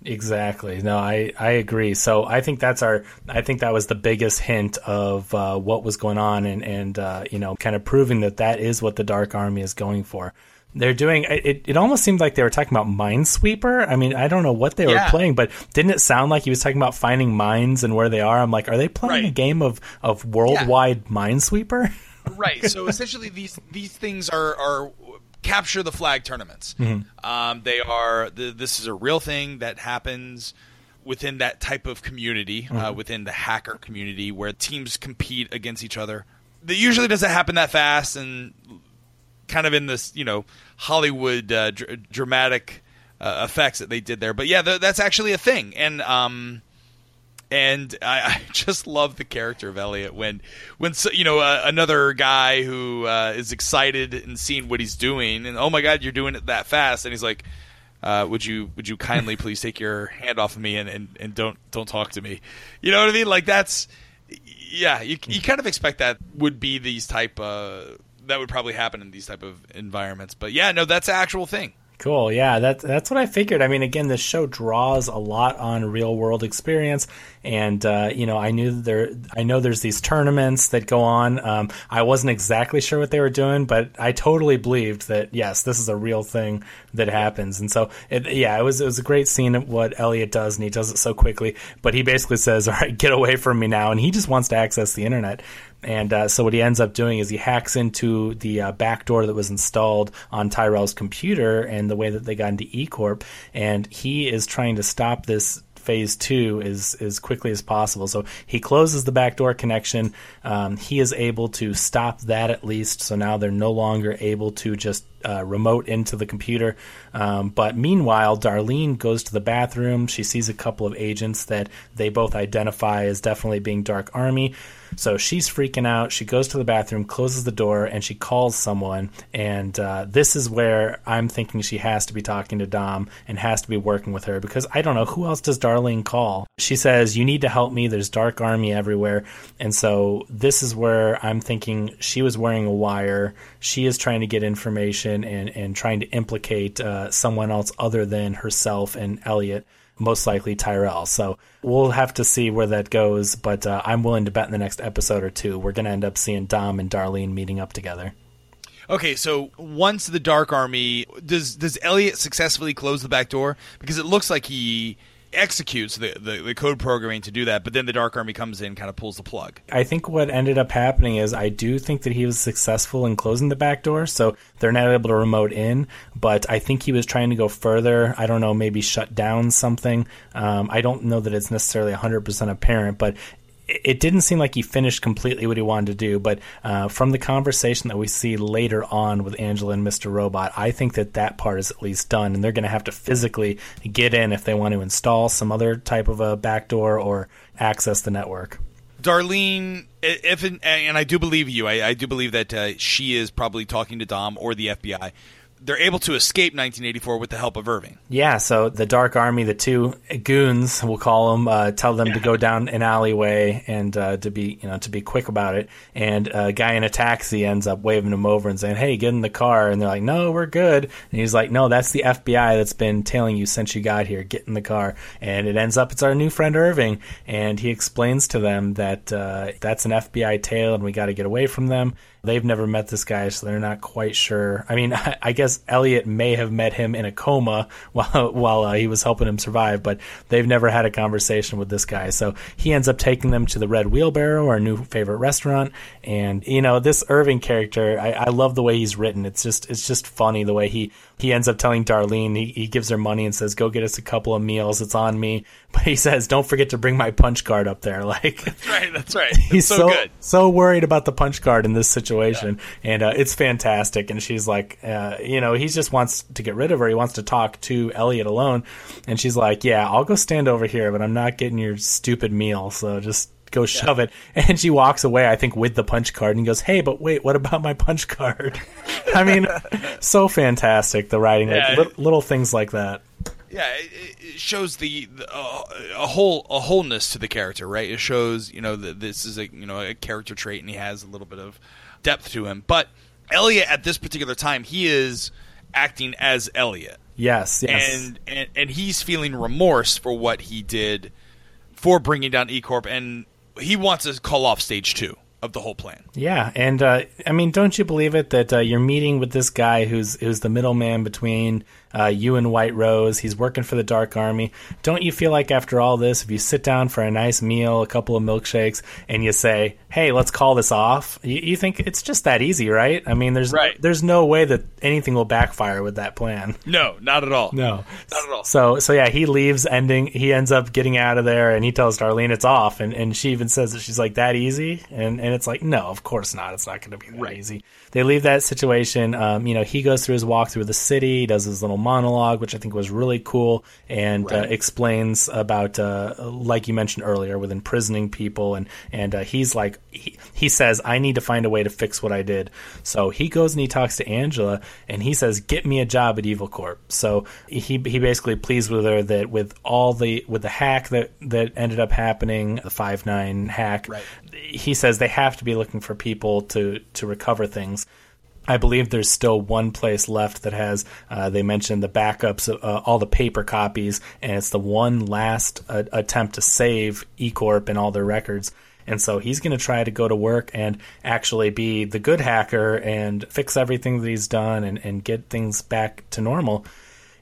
Exactly. No i i agree. So i think that's our i think that was the biggest hint of uh, what was going on and and uh, you know kind of proving that that is what the dark army is going for they're doing it. It almost seemed like they were talking about Minesweeper. I mean, I don't know what they yeah. were playing, but didn't it sound like he was talking about finding mines and where they are? I'm like, are they playing right. a game of of worldwide yeah. Minesweeper? [LAUGHS] right. So essentially, these these things are are capture the flag tournaments. Mm-hmm. Um, they are the, this is a real thing that happens within that type of community, uh, mm-hmm. uh, within the hacker community, where teams compete against each other. That usually doesn't happen that fast, and kind of in this you know Hollywood uh, dr- dramatic uh, effects that they did there. But yeah, th- that's actually a thing, and um, and I, [LAUGHS] I, just love the character of Elliot when when you know uh, another guy who uh, is excited and seeing what he's doing, and oh my god, you're doing it that fast, and he's like. Uh, would you would you kindly [LAUGHS] please take your hand off of me and, and, and don't don't talk to me? You know what I mean? Like that's yeah, you you kind of expect that would be these type uh that would probably happen in these type of environments. But yeah, no, that's an actual thing. Cool. Yeah, that's that's what I figured. I mean, again, this show draws a lot on real world experience, and uh, you know, I knew there. I know there's these tournaments that go on. Um, I wasn't exactly sure what they were doing, but I totally believed that yes, this is a real thing that happens. And so, it, yeah, it was it was a great scene of what Elliot does, and he does it so quickly. But he basically says, "All right, get away from me now," and he just wants to access the internet. And uh, so what he ends up doing is he hacks into the uh, back door that was installed on Tyrell's computer and the way that they got into eCorp, and he is trying to stop this phase two as as quickly as possible. So he closes the backdoor connection. Um, he is able to stop that at least. So now they're no longer able to just uh, remote into the computer. Um, but meanwhile, Darlene goes to the bathroom. She sees a couple of agents that they both identify as definitely being Dark Army. So she's freaking out. She goes to the bathroom, closes the door, and she calls someone. And uh, this is where I'm thinking she has to be talking to Dom and has to be working with her because I don't know who else does Darlene call. She says, "You need to help me. There's Dark Army everywhere." And so this is where I'm thinking she was wearing a wire. She is trying to get information and, and trying to implicate uh, someone else other than herself and Elliot, most likely Tyrell. So we'll have to see where that goes, but uh, I'm willing to bet in the next episode or two we're going to end up seeing Dom and Darlene meeting up together. Okay, so once the Dark Army does does Elliot successfully close the back door? Because it looks like he executes the, the, the, code programming to do that, but then the Dark Army comes in, kind of pulls the plug. I think what ended up happening is I do think that he was successful in closing the back door, so they're not able to remote in. But I think he was trying to go further. I don't know, maybe shut down something. Um, I don't know that it's necessarily 100% apparent, but it didn't seem like he finished completely what he wanted to do, but uh, from the conversation that we see later on with Angela and Mr. Robot, I think that that part is at least done, and they're going to have to physically get in if they want to install some other type of a backdoor or access the network. Darlene, if and I do believe you, I, I do believe that uh, she is probably talking to Dom or the FBI they're able to escape 1984 with the help of Irving. Yeah, so the Dark Army, the two goons, we'll call them, uh, tell them yeah. to go down an alleyway and uh, to be, you know, to be quick about it. And a guy in a taxi ends up waving them over and saying, "Hey, get in the car." And they're like, "No, we're good." And he's like, "No, that's the FBI that's been tailing you since you got here. Get in the car." And it ends up it's our new friend Irving, and he explains to them that uh, that's an FBI tail, and we got to get away from them. They've never met this guy, so they're not quite sure. I mean, [LAUGHS] I guess Elliot may have met him in a coma [LAUGHS] while while uh, he was helping him survive, but they've never had a conversation with this guy. So he ends up taking them to the Red Wheelbarrow, our new favorite restaurant. And you know, this Irving character, I, I love the way he's written. It's just it's just funny the way he he ends up telling Darlene, he, he gives her money and says, go get us a couple of meals. It's on me. [LAUGHS] But he says, don't forget to bring my punch card up there. [LAUGHS] Like, that's right. That's right. That's [LAUGHS] he's so, so, good. so worried about the punch card in this situation. Yeah. And uh, it's fantastic. And she's like, uh, you know, he just wants to get rid of her. He wants to talk to Elliot alone. And she's like, yeah, I'll go stand over here, but I'm not getting your stupid meal. So just go shove yeah. it. [LAUGHS] And she walks away, I think, with the punch card and goes, Hey, but wait, what about my punch card? [LAUGHS] I mean, [LAUGHS] so fantastic, the writing, yeah, like, li- little things like that. Yeah, it, it shows the, the uh, a whole a wholeness to the character, right? It shows you know that this is a you know a character trait, and he has a little bit of depth to him. But Elliot, at this particular time, he is acting as Elliot. Yes, yes, and and, and he's feeling remorse for what he did for bringing down E Corp, and he wants to call off stage two of the whole plan. Yeah, and uh, I mean, don't you believe it that uh, you're meeting with this guy who's who's the middleman between uh, you and White Rose. He's working for the Dark Army. Don't you feel like after all this, if you sit down for a nice meal, a couple of milkshakes, and you say, "Hey, let's call this off," you, you think it's just that easy, right? I mean, there's right. there's no way that anything will backfire with that plan. No, not at all. No, not at all. So so yeah, he leaves, ending. He ends up getting out of there, and he tells Darlene it's off, and, and she even says that she's like that easy, and and it's like no, of course not. It's not going to be that right. easy. They leave that situation. Um, you know, he goes through his walk through the city, does his little monologue, which I think was really cool, and uh, right. uh, explains about, uh, like you mentioned earlier, with imprisoning people, and and uh, he's like, he, he says, I need to find a way to fix what I did. So he goes and he talks to Angela, and he says, get me a job at Evil Corp. So he he basically pleads with her that with all the with the hack that that ended up happening, the five nine hack, right. he says they have to be looking for people to to recover things. I believe there's still one place left that has. Uh, they mentioned the backups, uh, all the paper copies, and it's the one last uh, attempt to save eCorp and all their records. And so he's going to try to go to work and actually be the good hacker and fix everything that he's done and, and get things back to normal.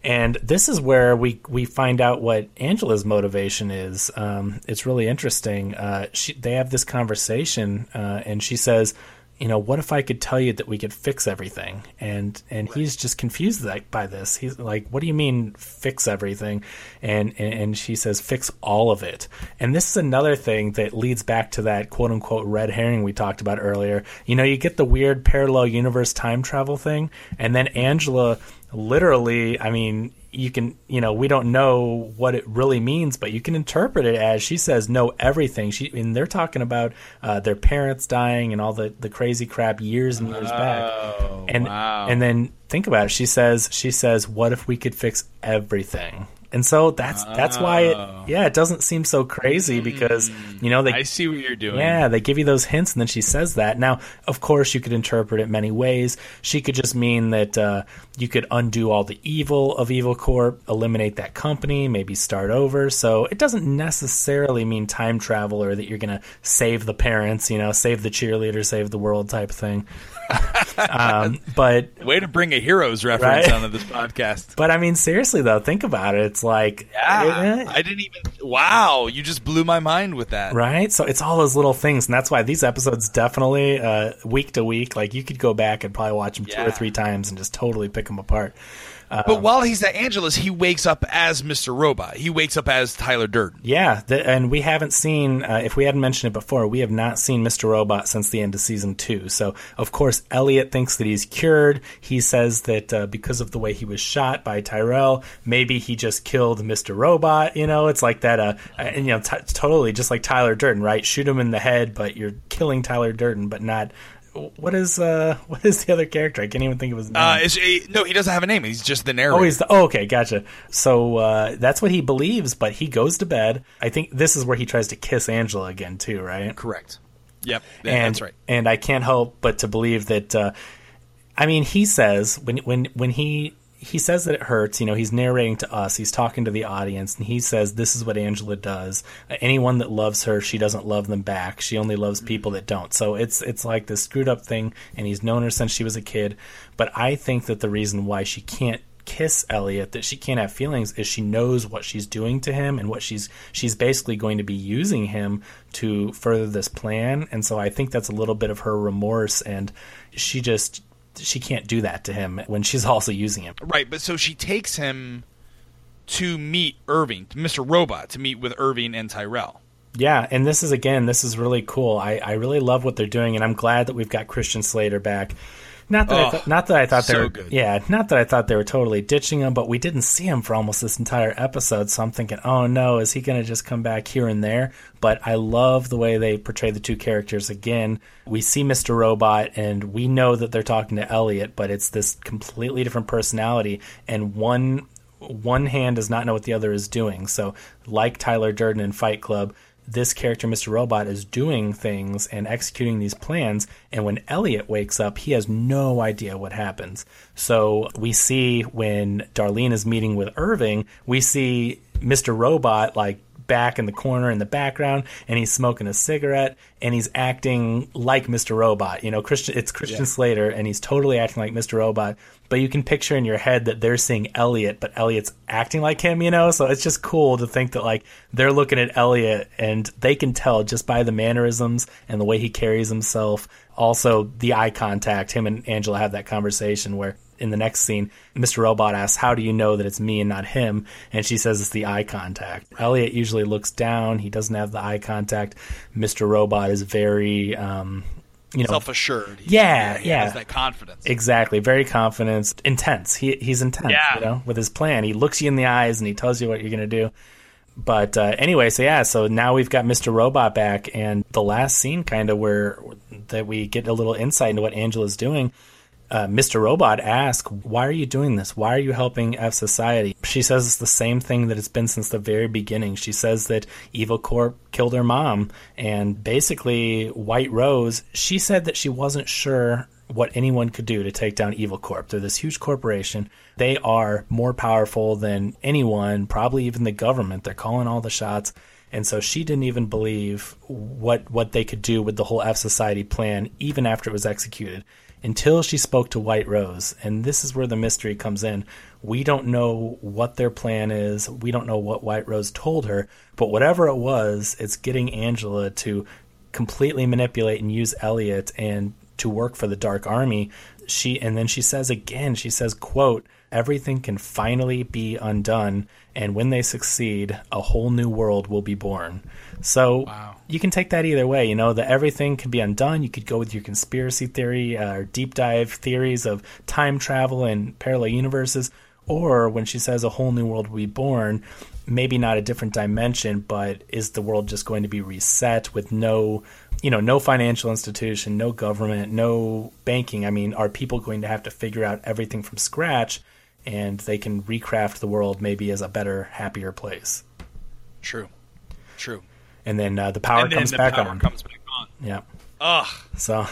And this is where we, we find out what Angela's motivation is. Um, it's really interesting. Uh, she, they have this conversation, uh, and she says, you know, what if I could tell you that we could fix everything? And and he's just confused by this. He's like, what do you mean fix everything? And, and and she says, fix all of it. And this is another thing that leads back to that quote unquote red herring we talked about earlier. You know, you get the weird parallel universe time travel thing, and then Angela literally, I mean, you can you know we don't know what it really means but you can interpret it as she says know everything. She and they're talking about uh, their parents dying and all the, the crazy crap years and years oh, back and wow. and then think about it. She says she says what if we could fix everything and so that's that's why it Oh. yeah it doesn't seem so crazy because you know they I see what you're doing. yeah, they give you those hints, and then she says that. Now, of course, you could interpret it many ways. She could just mean that uh, you could undo all the evil of Evil Corp, eliminate that company, maybe start over. So it doesn't necessarily mean time travel or that you're going to save the parents, you know, save the cheerleader, save the world type thing. [LAUGHS] um, but Way to bring a heroes reference Right? onto this podcast. but I mean, seriously though, think about it. It's like Yeah, eh, I didn't even. Wow, you just blew my mind with that. Right? So it's all those little things, and that's why these episodes definitely uh, week to week. Like you could go back and probably watch them two or three times and just totally pick them apart. But while he's at Angela's, he wakes up as Mr. Robot. He wakes up as Tyler Durden. Yeah, the, and we haven't seen. Uh, if we hadn't mentioned it before, we have not seen Mr. Robot since the end of season two. So of course, Elliot thinks that he's cured. He says that uh, because of the way he was shot by Tyrell, maybe he just killed Mr. Robot. You know, it's like that. Uh, and you know, t- totally just like Tyler Durden, right? Shoot him in the head, but you're killing Tyler Durden, but not. What is uh [LAUGHS] what is the other character? I can't even think of his name. Uh, eh, no, he doesn't have a name. He's just the narrator. Oh, he's the, oh, okay, gotcha. So uh, that's what he believes, but he goes to bed. I think this is where he tries to kiss Angela again, too, right? correct. Yep, and, that's right. And I can't help but to believe that. Uh, I mean, he says when when when he he says that it hurts. You know, he's narrating to us. He's talking to the audience, and he says, "This is what Angela does. Anyone that loves her, she doesn't love them back. She only loves mm-hmm. people that don't." So it's it's like this screwed up thing, and he's known her since she was a kid. But I think that the reason why she can't kiss Elliot, that she can't have feelings, is she knows what she's doing to him and what she's she's basically going to be using him to further this plan. And so I think that's a little bit of her remorse, and she just she can't do that to him when she's [LAUGHS] also using him. Right, but so she takes him to meet Irving, Mr. Robot, to meet with Irving and Tyrell. Yeah, and this is again, this is really cool. I, I really love what they're doing, and I'm glad that we've got Christian Slater back. Not that Oh, I th- not that I thought they so were good. yeah, not that I thought they were totally ditching him, but we didn't see him for almost this entire episode. So I'm thinking, oh no, is he going to just come back here and there? But I love the way they portray the two characters again. We see Mr. Robot, and we know that they're talking to Elliot, but it's this completely different personality, and one one hand does not know what the other is doing. So, like Tyler Durden in Fight Club, this character, Mr. Robot, is doing things and executing these plans. And when Elliot wakes up, he has no idea what happens. So, we see when Darlene is meeting with Irving, we see Mr. Robot like back in the corner in the background and he's smoking a cigarette and he's acting like Mr. Robot. You know, Christian it's Christian Slater and he's totally acting like Mr. Robot. But you can picture in your head that they're seeing Elliot, but Elliot's acting like him, you know? So it's just cool to think that like they're looking at Elliot and they can tell just by the mannerisms and the way he carries himself. Also the eye contact, him and Angela have that conversation where in the next scene, Mr. Robot asks, How do you know that it's me and not him? And she says it's the eye contact. Elliot usually looks down. He doesn't have the eye contact. Mr. Robot is very, um, you know, Self assured. Yeah, he yeah. has that confidence. exactly, very confident, intense. He, he's intense, Yeah. you know, with his plan. He looks you in the eyes and he tells you what you're going to do. But uh, anyway, so yeah, so now we've got Mr. Robot back, and the last scene kind of where that we get a little insight into what Angela's doing uh, Mr. Robot asks, Why are you doing this? Why are you helping F Society? She says it's the same thing that it's been since the very beginning. She says that Evil Corp killed her mom, and basically, White Rose, she said that she wasn't sure what anyone could do to take down Evil Corp. They're this huge corporation. They are more powerful than anyone, probably even the government. They're calling all the shots. And so she didn't even believe what what they could do with the whole F Society plan, even after it was executed until she spoke to White Rose. And this is where the mystery comes in. We don't know what their plan is. We don't know what White Rose told her. But whatever it was, it's getting Angela to completely manipulate and use Elliot and to work for the Dark Army. She and then she says again, she says, quote, everything can finally be undone, and when they succeed, a whole new world will be born. So Wow. you can take that either way. You know, that everything can be undone. You could go with your conspiracy theory uh, or deep dive theories of time travel and parallel universes. Or when she says a whole new world will be born, maybe not a different dimension, but is the world just going to be reset with no, you know, no financial institution, no government, no banking? I mean, are people going to have to figure out everything from scratch and they can recraft the world maybe as a better, happier place? True. True. And then uh, the power and then comes the back power on. comes back on. Yeah. Ugh. So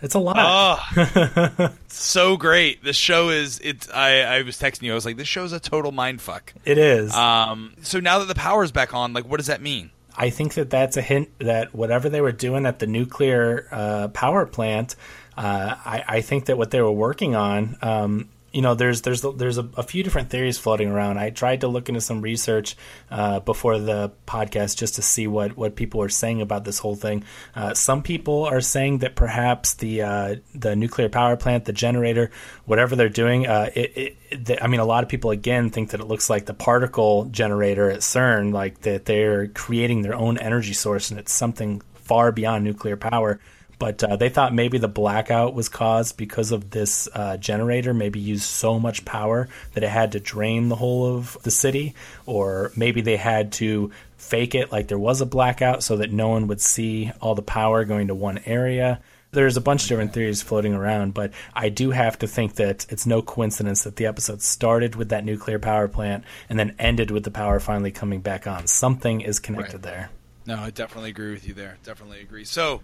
it's a lot. Ugh. [LAUGHS] so great. This show is it's I, I was texting you, I was like, this show's a total mind fuck. it is. Um so now that the power's back on, like what does that mean? I think that that's a hint that whatever they were doing at the nuclear uh, power plant, uh, I, I think that what they were working on, um, you know, there's there's there's a, a few different theories floating around. I tried to look into some research uh, before the podcast just to see what, what people are saying about this whole thing. Uh, some people are saying that perhaps the uh, the nuclear power plant, the generator, whatever they're doing, uh, it, it, I mean, a lot of people again think that it looks like the particle generator at CERN, like that they're creating their own energy source, and it's something far beyond nuclear power but uh, they thought maybe the blackout was caused because of this uh, generator maybe used so much power that it had to drain the whole of the city or maybe they had to fake it like there was a blackout so that no one would see all the power going to one area there's a bunch of different theories floating around, but I do have to think that it's no coincidence that the episode started with that nuclear power plant and then ended with the power finally coming back on. Something is connected Right. there. No, I definitely agree with you there. Definitely agree. So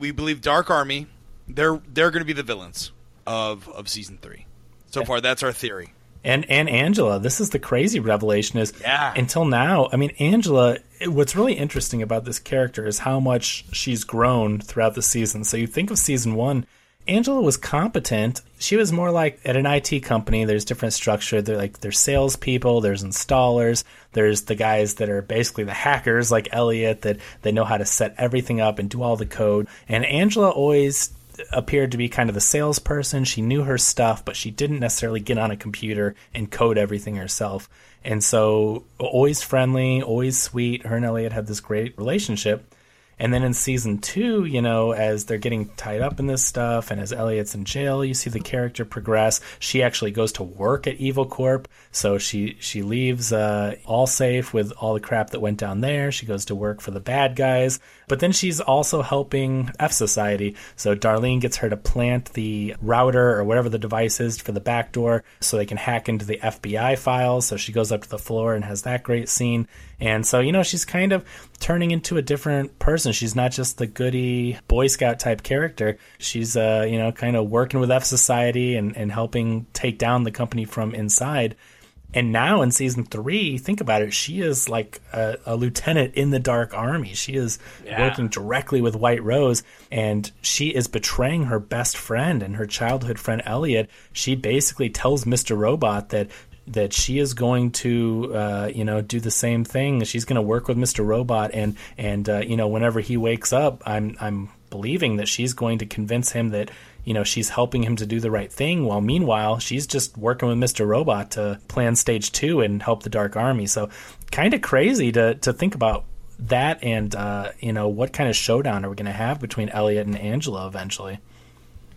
we believe Dark Army, they're they're gonna be the villains of of season three. So far that's our theory. and and Angela. This is the crazy revelation is Yeah. until now. I mean, Angela. What's really interesting about this character is how much she's grown throughout the season. So you think of season one. Angela was competent. She was more like at an IT company. There's different structure. They're like there's salespeople, there's installers, there's the guys that are basically the hackers, like Elliot, that they know how to set everything up and do all the code. And Angela always appeared to be kind of the salesperson. She knew her stuff, but she didn't necessarily get on a computer and code everything herself. And so, always friendly, always sweet. Her and Elliot had this great relationship. And then in season two, you know, as they're getting tied up in this stuff and as Elliot's in jail, you see the character progress. She actually goes to work at Evil Corp. So she, she leaves uh, Allsafe with all the crap that went down there. She goes to work for the bad guys. But then she's also helping F Society. So Darlene gets her to plant the router or whatever the device is for the back door so they can hack into the FBI files. So she goes up to the floor and has that great scene. And so, you know, she's kind of turning into a different person. She's not just the goody Boy Scout type character. She's, uh, you know, kind of working with F Society and, and helping take down the company from inside. And now in season three, think about it, she is like a, a lieutenant in the Dark Army. She is yeah. working directly with White Rose, and she is betraying her best friend and her childhood friend Elliot. She basically tells Mr. Robot that that she is going to uh, you know do the same thing. She's going to work with Mr. Robot, and and uh, you know whenever he wakes up, I'm I'm believing that she's going to convince him that you know she's helping him to do the right thing. While meanwhile, she's just working with Mr. Robot to plan Stage Two and help the Dark Army. So kind of crazy to to think about that, and uh, you know what kind of showdown are we going to have between Elliot and Angela eventually.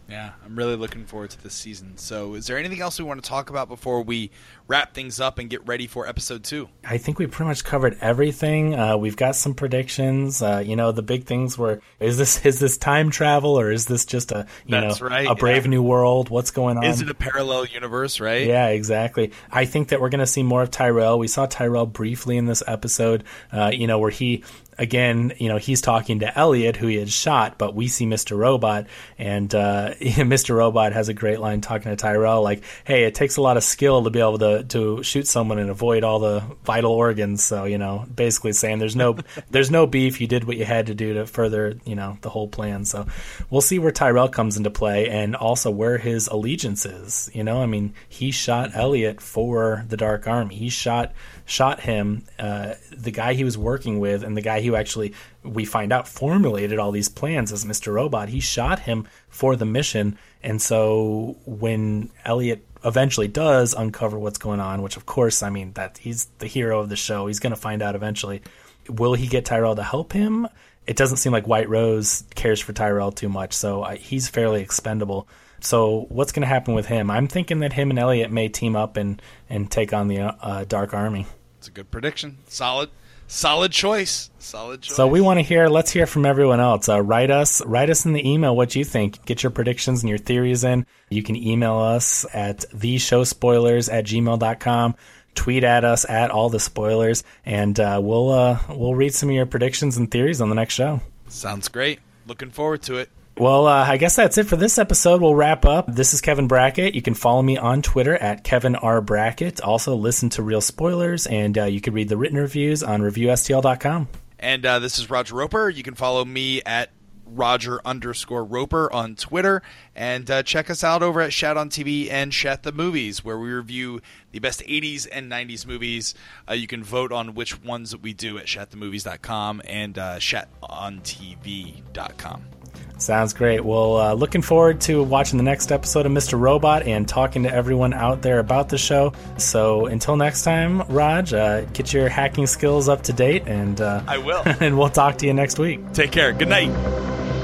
Yeah, I'm really looking forward to this season. So, is there anything else we want to talk about before we wrap things up and get ready for episode two? I think we pretty much covered everything. Uh, we've got some predictions. Uh, you know, the big things were: is this is this time travel or is this just a you That's know right, a brave yeah. new world? What's going on? Is it a parallel universe? Right? Yeah, exactly. I think that we're going to see more of Tyrell. We saw Tyrell briefly in this episode. Uh, you know, where he again, you know, he's talking to Elliot, who he had shot, but we see Mr. Robot, and uh, [LAUGHS] Mr. Robot has a great line talking to Tyrell, like, "Hey, it takes a lot of skill to be able to to shoot someone and avoid all the vital organs." So, you know, basically saying there's no [LAUGHS] there's no beef. You did what you had to do to further, you know, the whole plan. So, we'll see where Tyrell comes into play, and also where his allegiance is. You know, I mean, he shot Elliot for the Dark Army. He shot shot him, uh, the guy he was working with, and the guy who actually we find out formulated all these plans as Mr. Robot. He shot him for the mission, and so when Elliot eventually does uncover what's going on, which of course, I mean that he's the hero of the show. He's going to find out eventually. Will he get Tyrell to help him? It doesn't seem like White Rose cares for Tyrell too much, so I, he's fairly expendable. So what's going to happen with him? I'm thinking that him and Elliot may team up and and take on the uh, Dark Army. It's a good prediction. Solid, solid choice. Solid choice. So we want to hear. Let's hear from everyone else. Uh, write us. Write us in the email what you think. Get your predictions and your theories in. You can email us at theshowspoilers at gmail.com tweet at us at all the spoilers, and uh, we'll uh, we'll read some of your predictions and theories on the next show. Sounds great. Looking forward to it. Well, uh, I guess that's it for this episode. We'll wrap up. This is Kevin Brackett. You can follow me on Twitter at Kevin R. Brackett. Also, listen to Real Spoilers, and uh, you can read the written reviews on ReviewSTL.com. And uh, this is Roger Roper. You can follow me at Roger underscore Roper on Twitter. And uh, check us out over at Shat on TV and Shat the Movies, where we review the best 80s and 90s movies. Uh, you can vote on which ones we do at shatthemovies.com and uh, shatontv.com. Sounds great. Well, uh, looking forward to watching the next episode of Mr. Robot and talking to everyone out there about the show. So until next time, Raj, uh, get your hacking skills up to date, and uh, I will. [LAUGHS] and we'll talk to you next week. Take care. Good night.